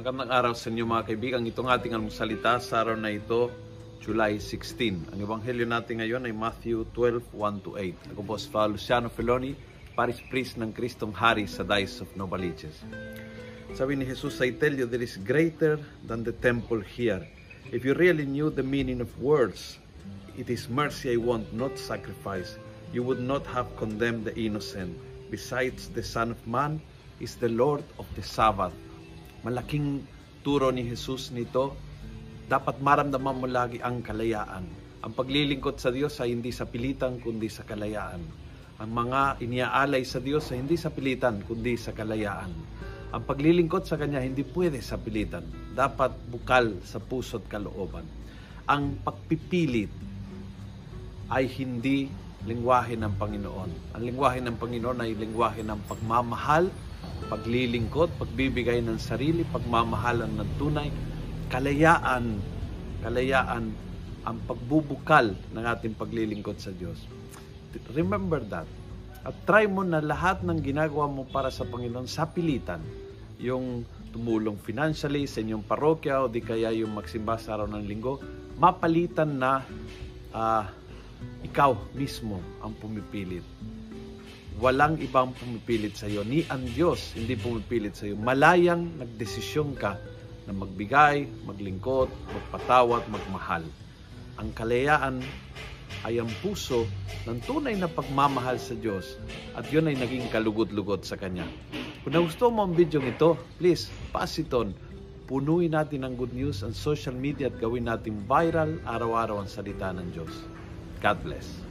Magandang araw sa inyo mga kaibigan. Itong ating almusalita sa araw na ito, July 16. Ang ebanghelyo natin ngayon ay Matthew 12, 1-8. Ako po si Father Luciano Feloni, Paris Priest ng Kristong Hari sa Dice of Novaliches. Sabi ni Jesus, I tell you, there is greater than the temple here. If you really knew the meaning of words, it is mercy I want, not sacrifice. You would not have condemned the innocent. Besides, the Son of Man is the Lord of the Sabbath. Malaking turo ni Jesus nito. Dapat maramdaman mo lagi ang kalayaan. Ang paglilingkod sa Diyos ay hindi sa pilitan kundi sa kalayaan. Ang mga iniaalay sa Diyos ay hindi sa pilitan kundi sa kalayaan. Ang paglilingkod sa Kanya hindi pwede sa pilitan. Dapat bukal sa puso't kalooban. Ang pagpipilit ay hindi lingwahe ng Panginoon. Ang lingwahe ng Panginoon ay lingwahe ng pagmamahal, paglilingkod, pagbibigay ng sarili, pagmamahalan ng tunay, kalayaan, kalayaan ang pagbubukal ng ating paglilingkod sa Diyos. Remember that. At try mo na lahat ng ginagawa mo para sa Panginoon sa pilitan. Yung tumulong financially sa inyong parokya o di kaya yung magsimba sa araw ng linggo, mapalitan na uh, ikaw mismo ang pumipilit. Walang ibang pumipilit sa iyo. Ni ang Diyos hindi pumipilit sa iyo. Malayang nagdesisyon ka na magbigay, maglingkod, magpatawat, magmahal. Ang kalayaan ay ang puso ng tunay na pagmamahal sa Diyos at yun ay naging kalugod-lugod sa Kanya. Kung nagusto mo ang video ito, please, pass it on. Punuin natin ang good news ang social media at gawin natin viral araw-araw ang salita ng Diyos. God bless.